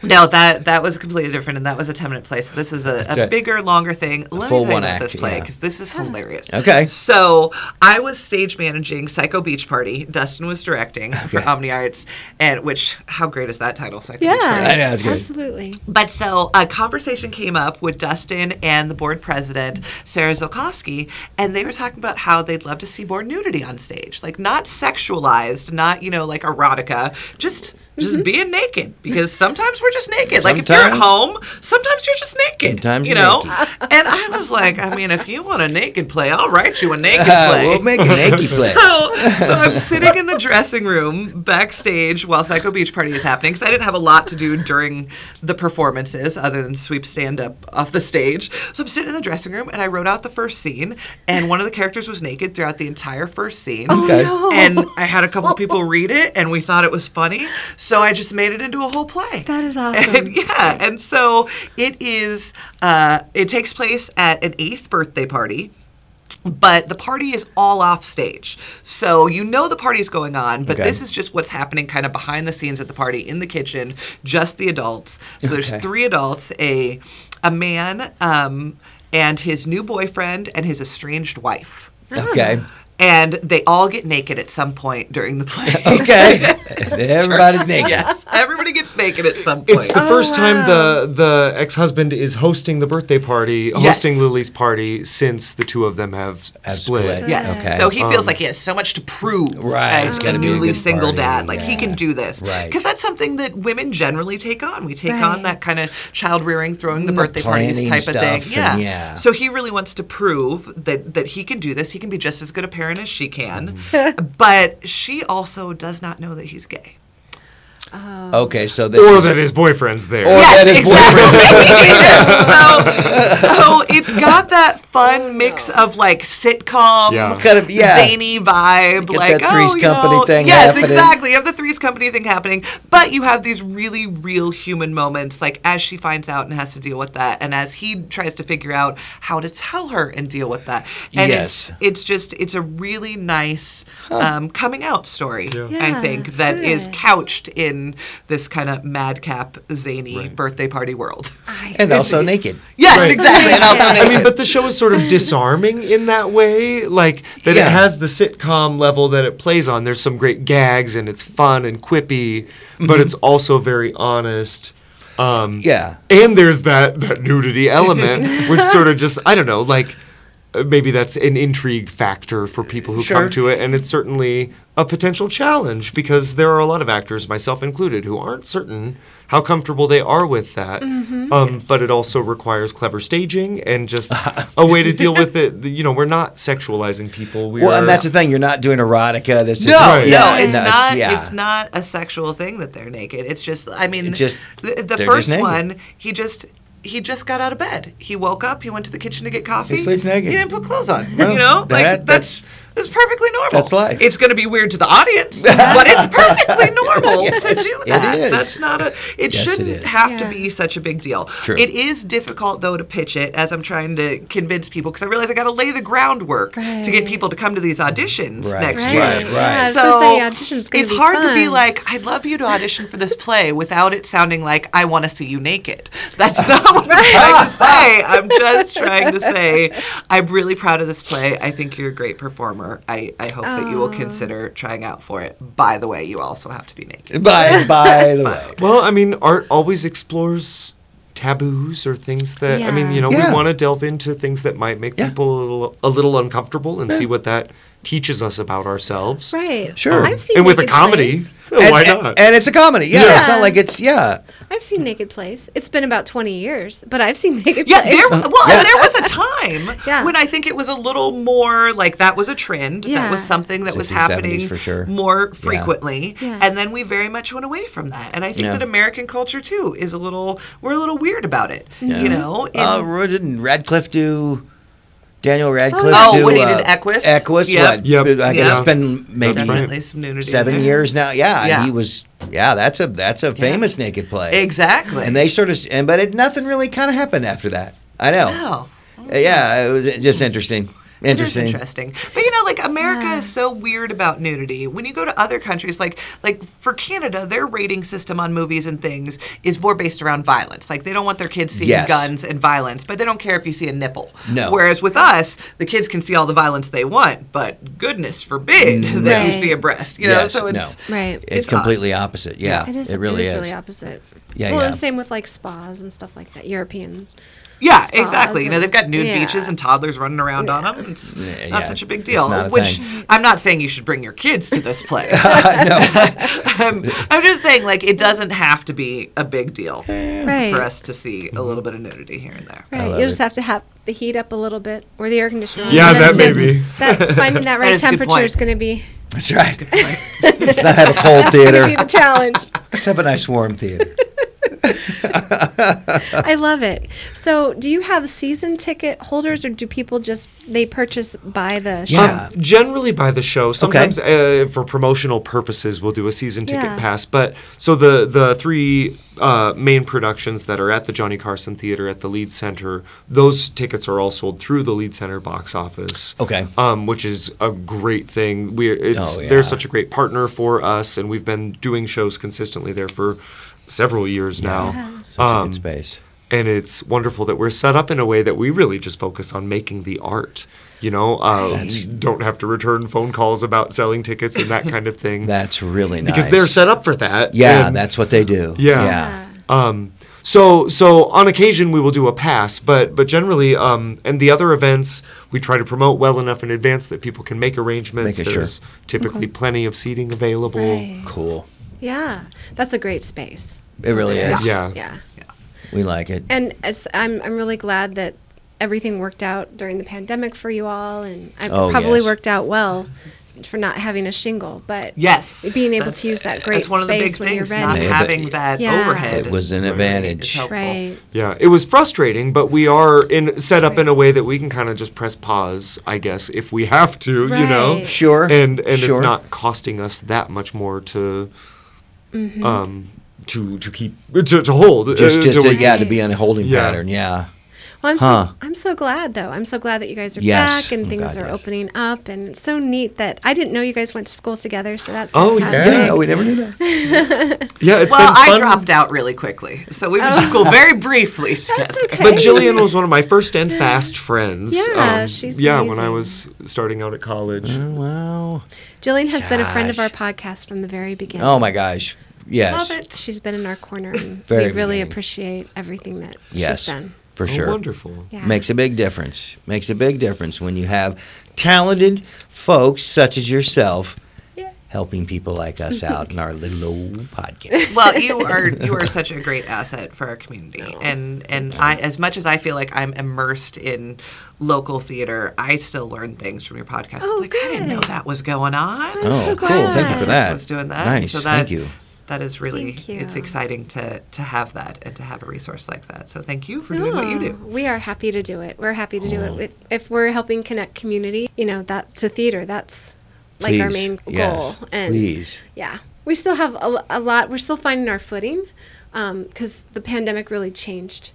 No, that that was completely different, and that was a ten minute play. So this is a, a right. bigger, longer thing. Let full me tell you about this play yeah. because this is hilarious. Okay. So I was stage managing Psycho Beach Party. Dustin was directing for Omni Arts, and which how great is that title? Psycho Beach Party. Yeah, I know, it's good. absolutely. But so a conversation came up with Dustin and the board president, Sarah Zolkowski, and they were talking about how they'd love to see more nudity on stage. Like not sexualized, not, you know, like erotica, just just mm-hmm. being naked. Because sometimes we're just naked. Like if you're at home, sometimes you're just naked. Sometimes you you're know? naked. and I was like, I mean, if you want a naked play, I'll write you a naked play. we'll make a naked play. So, so I'm sitting in the dressing room backstage while Psycho Beach Party is happening because I didn't have a lot to do during the performances other than sweep stand up off the stage. So I'm sitting in the dressing room and I wrote out the first scene, and one of the characters was naked throughout the entire first scene. Okay. Oh, no. And I had a couple people read it, and we thought it was funny, so I just made it into a whole play. That is awesome. And yeah, and so it is. Uh, it takes place at an eighth birthday party. But the party is all off stage. So you know the party's going on, but Okay. this is just what's happening kind of behind the scenes at the party in the kitchen, just the adults. So there's Okay. three adults, a a man, um, and his new boyfriend and his estranged wife. Okay. And they all get naked at some point during the play. Okay. Everybody's naked. yes. Everybody gets naked at some point. It's the first time the the ex husband is hosting the birthday party, Yes. hosting Lily's party since the two of them have, Have split. split. Yes. Okay. So he feels Um, like he has so much to prove Right. as a gotta a newly single party, dad. Like he can do this. Right. Because that's something that women generally take on. We take Right. on that kind of child rearing, throwing the The birthday parties type of thing. Yeah. yeah. So he really wants to prove that that he can do this. He can be just as good a parent as she can. Mm-hmm. but she also does not know that he's gay. Okay, so this Or is, that his boyfriend's there. Or that his boyfriend's so, so it's got that fun mix of like sitcom, Yeah. Kind of- yeah. zany vibe, Get like that Three's oh, you know- thing Yes, happening. exactly. You have the Three's Company thing happening, but you have these really real human moments, like as she finds out and has to deal with that, and as he tries to figure out how to tell her and deal with that. And Yes. it's it's just it's a really nice um, coming out story. I Yeah, think that is good. couched in in this kind of madcap, zany Right. birthday party world. And also naked. Yes, Right. exactly. And also Yeah. I mean, but the show is sort of disarming in that way, like that Yeah. it has the sitcom level that it plays on. There's some great gags and it's fun and quippy, but it's also very honest. Um, Yeah. and there's that that nudity element, which sort of just I don't know, like maybe that's an intrigue factor for people who Sure. come to it, and it's certainly a potential challenge because there are a lot of actors, myself included, who aren't certain how comfortable they are with that. Mm-hmm. Um, But it also requires clever staging and just a way to deal with it. You know, we're not sexualizing people. We Well, are, and that's the thing. You're not doing erotica. This is No, Right. no, yeah, it's no, not. yeah. It's not a sexual thing that they're naked. It's just. I mean, It's just- the, the first just one, he just. He just got out of bed. He woke up. He went to the kitchen to get coffee. He sleeps naked. He didn't put clothes on. You know, that- like that's- that's that's perfectly normal. that's life. It's going to be weird to the audience, but it's perfectly normal Yes, to do that. that. is. That's not a. It Yes, it shouldn't is. have Yeah. to be such a big deal. True. It is difficult though to pitch it as I'm trying to convince people because I realize I got to lay the groundwork to get people to come to these auditions Right, next right, year. right. Yeah, So say audition's it's be hard to be like, I'd love you to audition for this play without it sounding like I want to see you naked. That's not what I'm trying to say. I'm just trying to say I'm really proud of this play. I think you're a great performer. I, I hope that you will um. consider trying out for it. By the way, you also have to be naked. By, by the way. Well, I mean, art always explores taboos or things that yeah. I mean, you know, Yeah. we want to delve into things that might make Yeah. people a little, a little uncomfortable and see what that teaches us about ourselves. Right. Sure. I've seen and with a comedy, plays. And- why not? And, it's a comedy. Yeah, Yeah. It's not like it's, yeah. I've seen naked Place. It's been about 20 years, but I've seen naked Place. Yeah, plays. there, well, Yeah. there was a time Yeah. when I think it was a little more like that was a trend. Yeah. That was something that was 60s, 70s happening for sure. more frequently. Yeah. And then we very much went away from that. And I think Yeah. that American culture too is a little we're a little weird about it. You know? in- Uh, Ro- didn't Radcliffe do Daniel Radcliffe Oh, do when he uh, did Equus? Equus, Yep. what, Yep. I guess Yeah. it's been maybe right. definitely some nudity. seven there. years now. Yeah, Yeah. and he was. Yeah, that's a that's a famous naked play. Exactly. And they sort of, and but it nothing really kind of happened after that. I know. Oh. Uh, Yeah, it was just interesting. It is Interesting. interesting. But you know, like America Yeah. is so weird about nudity. When you go to other countries, like like for Canada, their rating system on movies and things is more based around violence. Like they don't want their kids seeing Yes. guns and violence, but they don't care if you see a nipple. No. Whereas with us, the kids can see all the violence they want, but goodness forbid that you see a breast. You know, Yes, so it's no. right. It's, It's odd. completely opposite. Yeah, It is. It really is is. really opposite. Yeah, well, yeah. and same with like spas and stuff like that. European. Yeah, spas exactly. You know, they've got nude yeah. beaches and toddlers running around on them. It's Yeah, not yeah. such a big It's deal. not a Which thing. I'm not saying you should bring your kids to this play. no. I'm, I'm just saying, like, it doesn't have to be a big deal Right. for us to see a little mm-hmm. bit of nudity here and there. Right. You just have to have the heat up a little bit or the air conditioner. Yeah, that it. may be. That, finding that right is temperature is going to be That's right. Let's not have a cold going to theater. be the challenge. Let's have a nice warm theater. I love it. So, do you have season ticket holders, or do people just they purchase by the show? Yeah. Um, generally by the show. Sometimes uh, for promotional purposes, we'll do a season ticket Yeah. pass. But so the the three uh, main productions that are at the Johnny Carson Theater at the Lied Center, those tickets are all sold through the Lied Center box office. Okay. Um, which is a great thing. We it's Oh, yeah. they're such a great partner for us, and we've been doing shows consistently there for several years now. Such a Um, good space. and it's wonderful that we're set up in a way that we really just focus on making the art. You know, uh, you don't have to return phone calls about selling tickets and that kind of thing. That's really nice. because they're set up for that. Yeah, and- that's what they do. Yeah. Yeah. Um, so so on occasion we will do a pass, but but generally, um, and the other events we try to promote well enough in advance that people can make arrangements. Making sure. There's typically plenty of seating available. Right. Cool. Yeah, that's a great space. It really is. Yeah. Yeah. We like it. And as I'm, I'm really glad that everything worked out during the pandemic for you all, and it Oh, probably yes. worked out well for not having a shingle. But Yes. being able to use that great That's one of the space big when you're things, not ready. Yeah, but- having that Yeah. overhead. It was an advantage. right. Yeah, it was frustrating, but we are in set up in a way that we can kind of just press pause, I guess, if we have to, you know. Sure. And and Sure. it's not costing us that much more to Mm-hmm. um to to keep to, to hold Just, uh, just to- to, yeah, to be on a holding Yeah. pattern. Yeah. Well, I'm Huh. so I'm so glad though. I'm so glad that you guys are Yes. back and Oh, things God, are yes. opening up, and it's so neat that I didn't know you guys went to school together. So that's Oh, yeah. fantastic. Yeah, no, we never knew that. Yeah, it's well, been fun. I dropped out really quickly, so we went to school very briefly together. That's okay. But Jillian was one of my first and fast friends. Um, Yeah, she's yeah. When I was starting out at college. Oh, wow. Jillian has been a friend of our podcast from the very beginning. Oh my gosh. Yes. Love it. She's been in our corner, and Very we really beginning. appreciate everything that Yes. she's done. For so sure. wonderful. Yeah. Makes a big difference. Makes a big difference when you have talented folks such as yourself helping people like us out in our little old podcast. well, you are you are such a great asset for our community, and and I as much as I feel like I'm immersed in local theater, I still learn things from your podcast. Oh, like I didn't know that was going on. I'm oh, so cool. Thank you glad. for I that. was doing that. Nice. So that, Thank you. That is really it's exciting to to have that and to have a resource like that. So thank you for doing what you do. We are happy to do it. We're happy to do Oh. it. If, if we're helping connect community, you know, that's to theater. That's like our Please. main Yes. goal. And Please. yeah, we still have a, a lot. We're still finding our footing um, because the pandemic really changed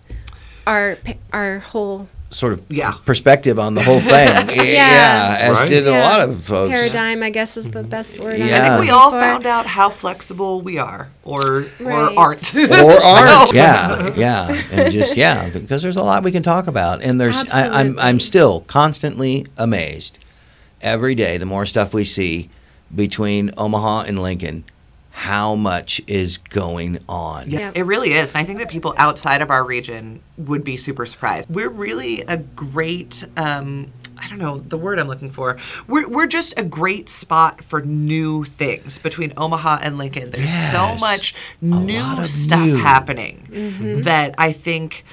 our our whole Sort of Yeah. perspective on the whole thing. yeah. As Right. did a lot of folks. paradigm. I guess is the mm-hmm. best word. I'm Yeah. I think we all for. found out how flexible we are, or or aren't. or art. Yeah, yeah, and just yeah, because there's a lot we can talk about, and there's I, I'm I'm still constantly amazed every day. The more stuff we see between Omaha and Lincoln, how much is going on? Yeah, Yeah. it really is. And I think that people outside of our region would be super surprised. We're really a great, um, I don't know the word I'm looking for. We're, we're just a great spot for new things between Omaha and Lincoln. There's so much A new stuff new. happening Mm-hmm. that I think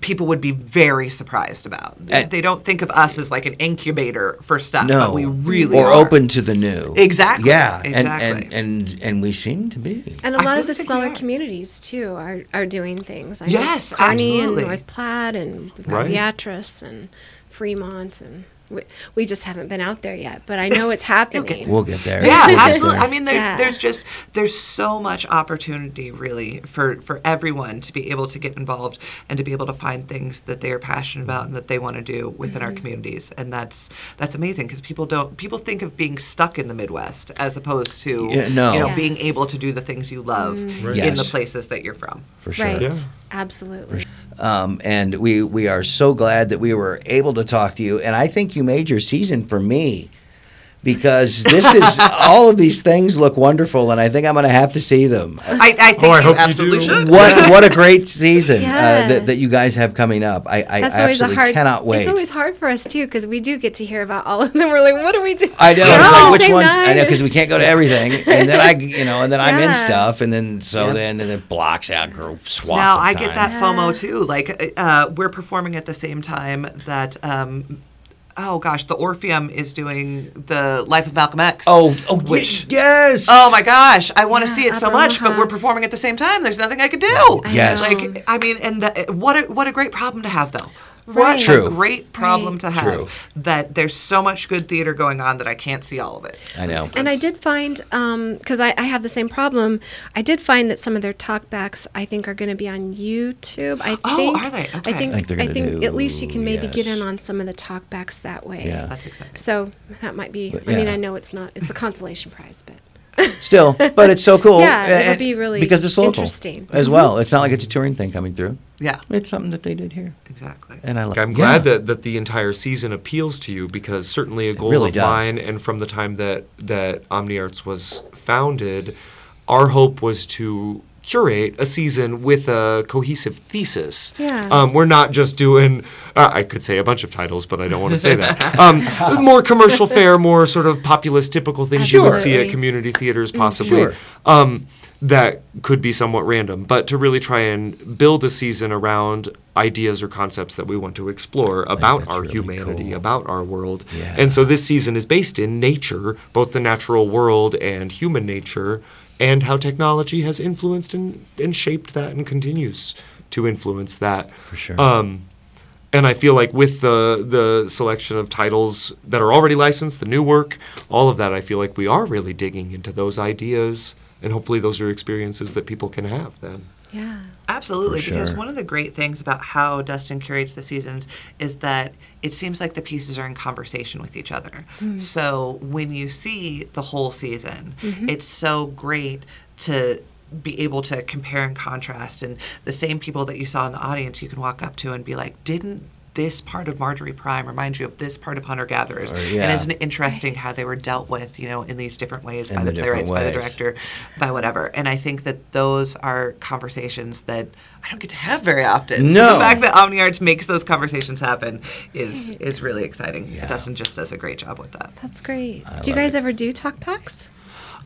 people would be very surprised about. And- they don't think of us as like an incubator for stuff, No, but we really or are. open to the new. Exactly, Yeah, and exactly. and and and we seem to be. And a lot of the smaller communities too are, are doing things. I know Yes, Kearney absolutely. and North Platte and we've got Right. Beatrice and Fremont and we, we just haven't been out there yet, but I know it's happening. We'll get there. Yeah, We'll absolutely. there. I mean, there's Yeah. there's just there's so much opportunity really for for everyone to be able to get involved and to be able to find things that they are passionate about and that they want to do within our mm-hmm. communities, and that's that's amazing because people don't people think of being stuck in the Midwest as opposed to Yeah, no. you know Yes. being able to do the things you love mm-hmm. Right. in the places that you're from. for sure. right. Yeah. Absolutely. Um, and we we are so glad that we were able to talk to you. And I think you made your season for me because this is all of these things look wonderful, and I think I'm going to have to see them. I, I think Oh, I you hope you do. should. What what a great season uh, that, that you guys have coming up. I, I That's absolutely hard. cannot wait. It's always hard for us too because we do get to hear about all of them. We're like, what do we do? I know. We're It's like which same ones? I know because we can't go to everything, and then I, you know, and then I'm in stuff, and then so Yeah. then and it blocks out group swaths. Now of I get time. that FOMO too. Like uh, we're performing at the same time that. Um, Oh gosh, the Orpheum is doing the Life of Malcolm X. Oh, oh, ye- which yes. Oh my gosh, I want to Yeah, see it so much, but we're performing at the same time. There's nothing I could do. I Yes. know. Like I mean, and uh, what a what a great problem to have though. Right. What True. a great problem Right. to have. True. That there's so much good theater going on that I can't see all of it. I know. And I did find, um, because I, I have the same problem, I did find that some of their talkbacks I think are going to be on YouTube. I Oh, think, are they? I Okay. think, I think I gonna think at least you can maybe get in on some of the talkbacks that way. Yeah. That's exciting. So that might be. But I mean. I know it's not. It's a consolation prize, but Still, but it's so cool. Yeah, it'll be really because it's local interesting. as well. Mm-hmm. It's not like it's a touring thing coming through. Yeah, It's something that they did here, exactly. and I like. I'm glad that, that the entire season appeals to you because certainly a goal really of does. mine and from the time that that OmniArts was founded, our hope was to curate a season with a cohesive thesis. Yeah. Um, we're not just doing. Uh, I could say a bunch of titles, but I don't want to say that. Um, more commercial fare, more sort of populist, typical things you would see at community theaters, possibly. Sure. Um, that could be somewhat random, but to really try and build a season around ideas or concepts that we want to explore about that's our really humanity, cool. about our world. Yeah. And so this season is based in nature, both the natural world and human nature, and how technology has influenced and, and shaped that and continues to influence that. For sure. Um, and I feel like with the the selection of titles that are already licensed, the new work, all of that, I feel like we are really digging into those ideas, and hopefully those are experiences that people can have then. Yeah. Absolutely, For because one of the great things about how Dustin curates the seasons is that it seems like the pieces are in conversation with each other. Hmm. So when you see the whole season, mm-hmm. it's so great to be able to compare and contrast and the same people that you saw in the audience you can walk up to and be like didn't this part of Marjorie Prime reminds you of this part of Hunter Gatherers, Or, yeah. and isn't it interesting how they were dealt with, you know, in these different ways In by the the, different playwrights, by the director, by whatever. And I think that those are conversations that I don't get to have very often. So No. the fact that OmniArts makes those conversations happen is is really exciting. Dustin just does a great job with that. That's great. I do you guys it. ever do talkbacks?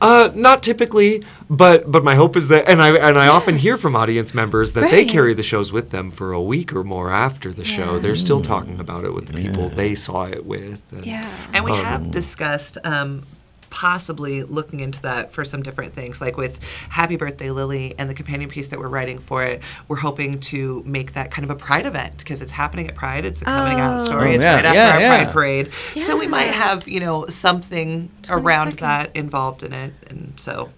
Uh, not typically, but but my hope is that, and I and I often hear from audience members that they carry the shows with them for a week or more after the show. They're still talking about it with the people they saw it with. and- Yeah. And we Um, have discussed um, possibly looking into that for some different things. Like with Happy Birthday Lily and the companion piece that we're writing for it, we're hoping to make that kind of a Pride event because it's happening at Pride. It's a coming out Oh. story. Oh, it's yeah, right after yeah, our yeah. Pride parade. So we might have, you know, something around 22nd. that involved in it. And so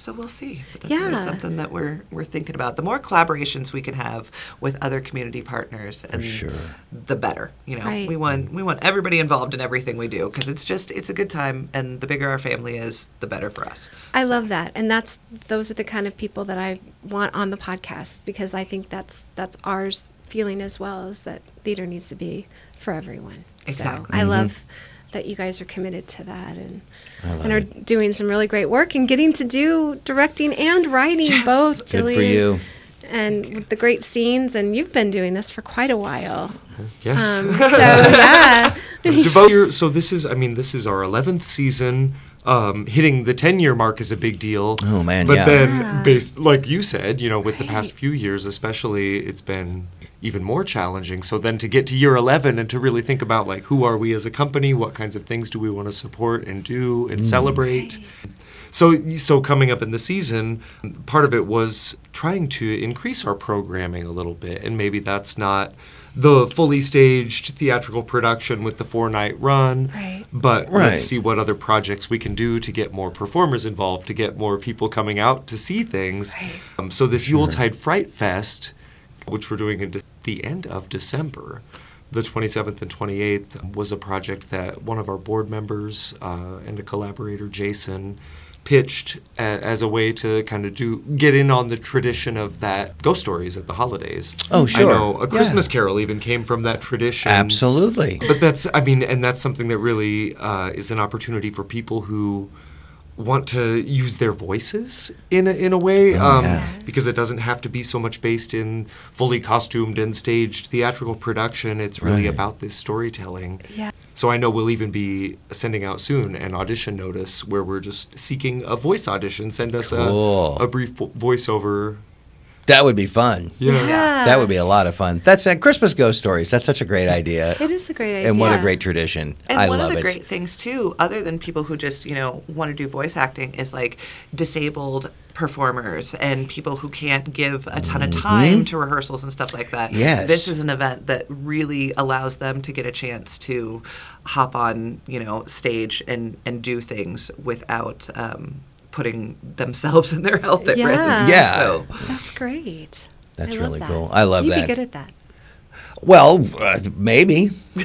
so we'll see. But that's really Yeah. something that we're we're thinking about. The more collaborations we can have with other community partners and sure. the better. You know, Right. we want we want everybody involved in everything we do because it's just it's a good time, and the bigger our family is, the better for us. I love that, and that's those are the kind of people that I want on the podcast because I think that's that's ours feeling as well is that theater needs to be for everyone. Exactly. So I mm-hmm. love that you guys are committed to that and and are it. doing some really great work and getting to do directing and writing both. Good for you. And with the great scenes, and you've been doing this for quite a while. Yes. Um, so yeah, devote your so this is i mean this is our 11th season um, hitting the 10 year mark is a big deal Oh, man, but yeah. then Yeah. based like you said you know with the past few years especially it's been even more challenging so then to get to year 11 and to really think about like who are we as a company what kinds of things do we want to support and do and celebrate so, so coming up in the season, part of it was trying to increase our programming a little bit, and maybe that's not the fully staged theatrical production with the four night run, Right. but Right. let's see what other projects we can do to get more performers involved, to get more people coming out to see things. Right. Um, so this Yuletide Fright Fest, which we're doing at the end of December, the 27th and 28th, was a project that one of our board members uh, and a collaborator, Jason, pitched a, as a way to kind of do get in on the tradition of that ghost stories at the holidays. Oh, sure. I know a Yeah. Christmas Carol even came from that tradition. Absolutely. But that's, I mean, and that's something that really uh, is an opportunity for people who want to use their voices in a, in a way, Oh, um, yeah. because it doesn't have to be so much based in fully costumed and staged theatrical production. It's really Right. about this storytelling. yeah. So I know we'll even be sending out soon an audition notice where we're just seeking a voice audition. Send us Cool. a, a brief vo- voiceover. That would be fun. Yeah. That would be a lot of fun. That's uh, Christmas ghost stories. That's such a great idea. It is a great idea. And what a great tradition. And I one love of the it. great things too, other than people who just you know want to do voice acting, is like disabled performers and people who can't give a ton of time to rehearsals and stuff like that. Mm-hmm. Yes. this is an event that really allows them to get a chance to hop on you know stage and and do things without. Um, putting themselves and their health at Yeah. risk. Yeah. So, That's great. That's I really that. cool. I love You'd that. be good at that. Well, uh, maybe.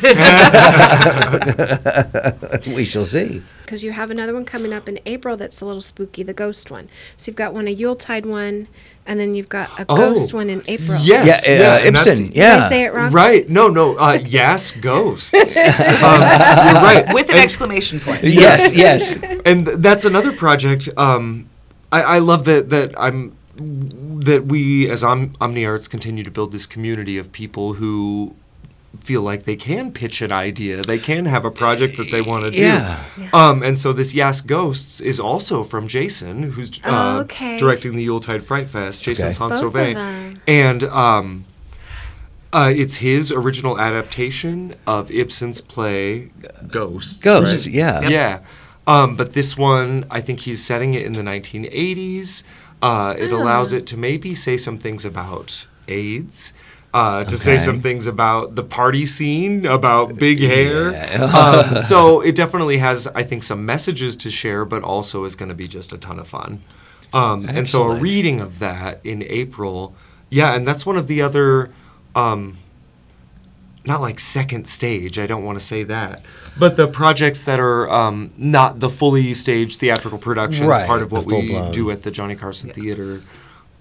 we shall see. Because you have another one coming up in April that's a little spooky, the ghost one. So you've got one, a Yuletide one, and then you've got a Oh, ghost one in April. Yes, yeah, uh, yeah, and that's- Ibsen. Did I say it wrong? Right. No, no. Uh, yes, ghosts. um, you're right. with an And- exclamation point. Yes, yes. and that's another project. Um, I, I love that that I'm that we as Om- OmniArts continue to build this community of people who feel like they can pitch an idea, they can have a project that they want to do. Yeah. Um, and so this Yes Ghosts is also from Jason, who's uh, Oh, okay. directing the Yuletide Fright Fest. Jason Okay. Both of Sansauvet, them. and um, uh, it's his original adaptation of Ibsen's play Ghosts. Ghosts, right? yeah. Yeah. Um, but this one, I think he's setting it in the 1980s. Uh, it allows Ah. it to maybe say some things about AIDS. Uh, to say some things about the party scene, about big hair. Yeah. um, so it definitely has, I think, some messages to share, but also is going to be just a ton of fun. Um, and so a reading of that in April, yeah, and that's one of the other, um, not like second stage. I don't want to say that, but the projects that are um, not the fully staged theatrical productions, Right, part of what we full-blown. do at the Johnny Carson Theater.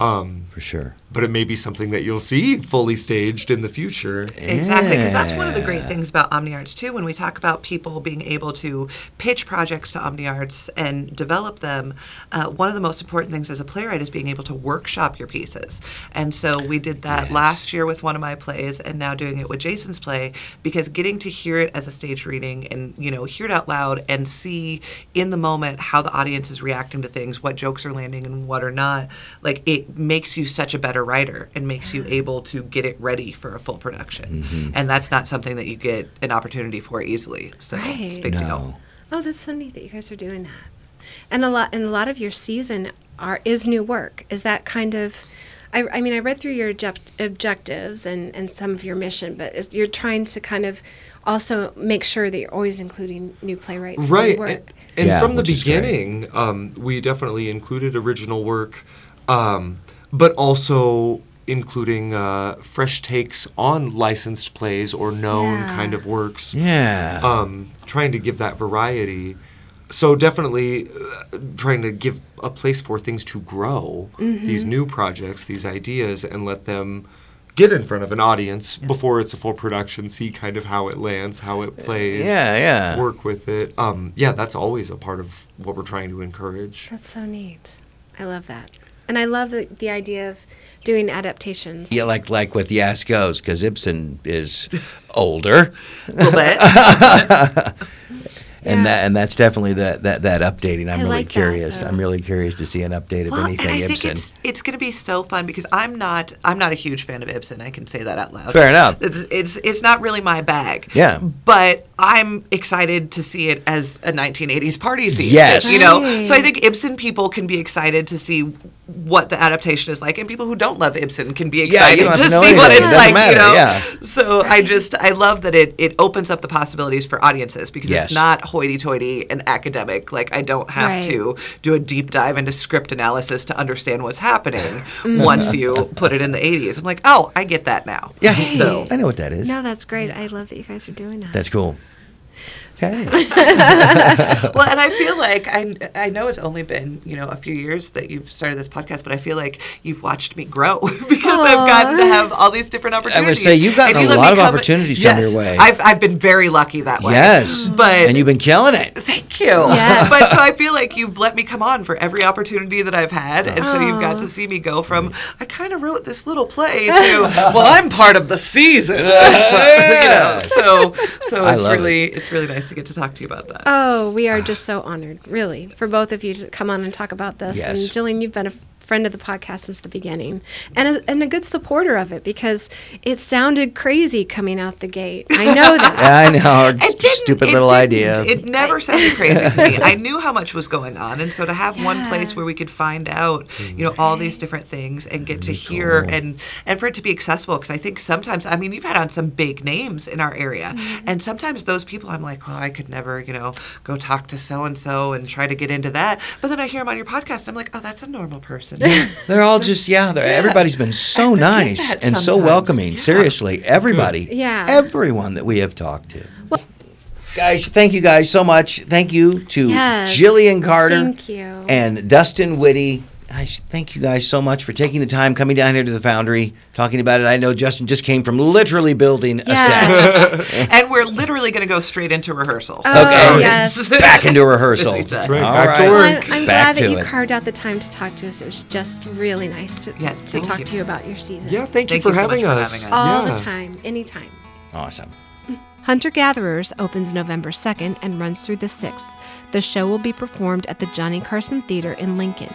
Um, For sure. but it may be something that you'll see fully staged in the future. Exactly, because that's one of the great things about OmniArts too. When we talk about people being able to pitch projects to OmniArts and develop them, uh, one of the most important things as a playwright is being able to workshop your pieces. And so we did that Yes. last year with one of my plays, and now doing it with Jason's play. Because getting to hear it as a stage reading and you know hear it out loud and see in the moment how the audience is reacting to things, what jokes are landing and what are not, like it makes you such a better writer and makes you able to get it ready for a full production. Mm-hmm. And that's not something that you get an opportunity for easily. So it's a big No. deal. Oh, that's so neat that you guys are doing that. And a lot and a lot of your season are is new work. Is that kind of I, I mean, I read through your object, objectives and, and some of your mission, but is, you're trying to kind of also make sure that you're always including new playwrights, and new right work. and, and Yeah, from the which is great. beginning um, we definitely included original work um, but also including uh, fresh takes on licensed plays or known Yeah. kind of works Yeah. um, trying to give that variety so definitely uh, trying to give a place for things to grow Mm-hmm. these new projects these ideas and let them get in front of an audience before it's a full production see kind of how it lands how it plays yeah, yeah. work with it. Um, yeah, that's always a part of what we're trying to encourage. That's so neat. I love that. And I love the, the idea of doing adaptations. Yeah, like like with Yes Goes, because Ibsen is older, A little bit. and Yeah. that and that's definitely that that that updating. I'm I really like curious. though. I'm really curious to see an update of Well, anything and I Ibsen. think it's it's going to be so fun because I'm not I'm not a huge fan of Ibsen. I can say that out loud. Fair enough. It's it's it's not really my bag. Yeah. But I'm excited to see it as a 1980s party scene. Yes. You know. Right. So I think Ibsen people can be excited to see what the adaptation is like, and people who don't love Ibsen can be excited you to to know see what it's It like. matter, You know. yeah. So I just I love that it it opens up the possibilities for audiences because Yes. it's not hoity-toity and academic. Like I don't have Right. to do a deep dive into script analysis to understand what's happening mm-hmm. once you put it in the 80s. I'm like, oh, I get that now. yeah, So I know what that is. No, that's great. I love that you guys are doing that. That's cool. Okay. well, and I feel like I I know it's only been you know a few years that you've started this podcast, but I feel like you've watched me grow because I've gotten to have all these different opportunities. say, you've gotten And a let lot of come- opportunities come your way. I've I've been very lucky that way. yes, but and you've been killing it. Thank you. Yes. But so I feel like you've let me come on for every opportunity that I've had. And so you've got to see me go from, I kind of wrote this little play to, well, I'm part of the season. So, you know, so so I it's love it. really it's really nice to get to talk to you about that. Oh, we are just so honored, really, for both of you to come on and talk about this. Yes. And Jillian, you've been a friend of the podcast since the beginning and a, and a good supporter of it because it sounded crazy coming out the gate. I know that. I know. It didn't- Stupid little didn't. idea. It never sounded crazy to me. I knew how much was going on, and so to have one place where we could find out, you know, all these different things and get to hear and and for it to be accessible. Because I think sometimes, I mean, you've had on some big names in our area, Mm-hmm. and sometimes those people, I'm like, well, I could never, you know, go talk to so and so and try to get into that. But then I hear them on your podcast, I'm like, oh, that's a normal person. They're all just yeah. They're, Everybody's been so I nice that and so sometimes. welcoming. Yeah. Seriously, everybody. Yeah. Everyone that we have talked to. Guys, thank you guys so much. Thank you to Yes. Jillian Carter Thank you. and Dustin Whitty. Guys, thank you guys so much for taking the time coming down here to the Foundry, talking about it. I know Justin just came from literally building a set. And we're literally going to go straight into rehearsal. Oh, Okay. yes. Back into rehearsal. That's right. All Back to right. Well, work. I'm, I'm Back glad that you it. carved out the time to talk to us. It was just really nice to, Yeah, to talk you. to you about your season. Yeah, thank, you for you so much having for us. having us. All Yeah. the time, anytime. Awesome. Hunter Gatherers opens November 2nd and runs through the 6th. The show will be performed at the Johnny Carson Theater in Lincoln.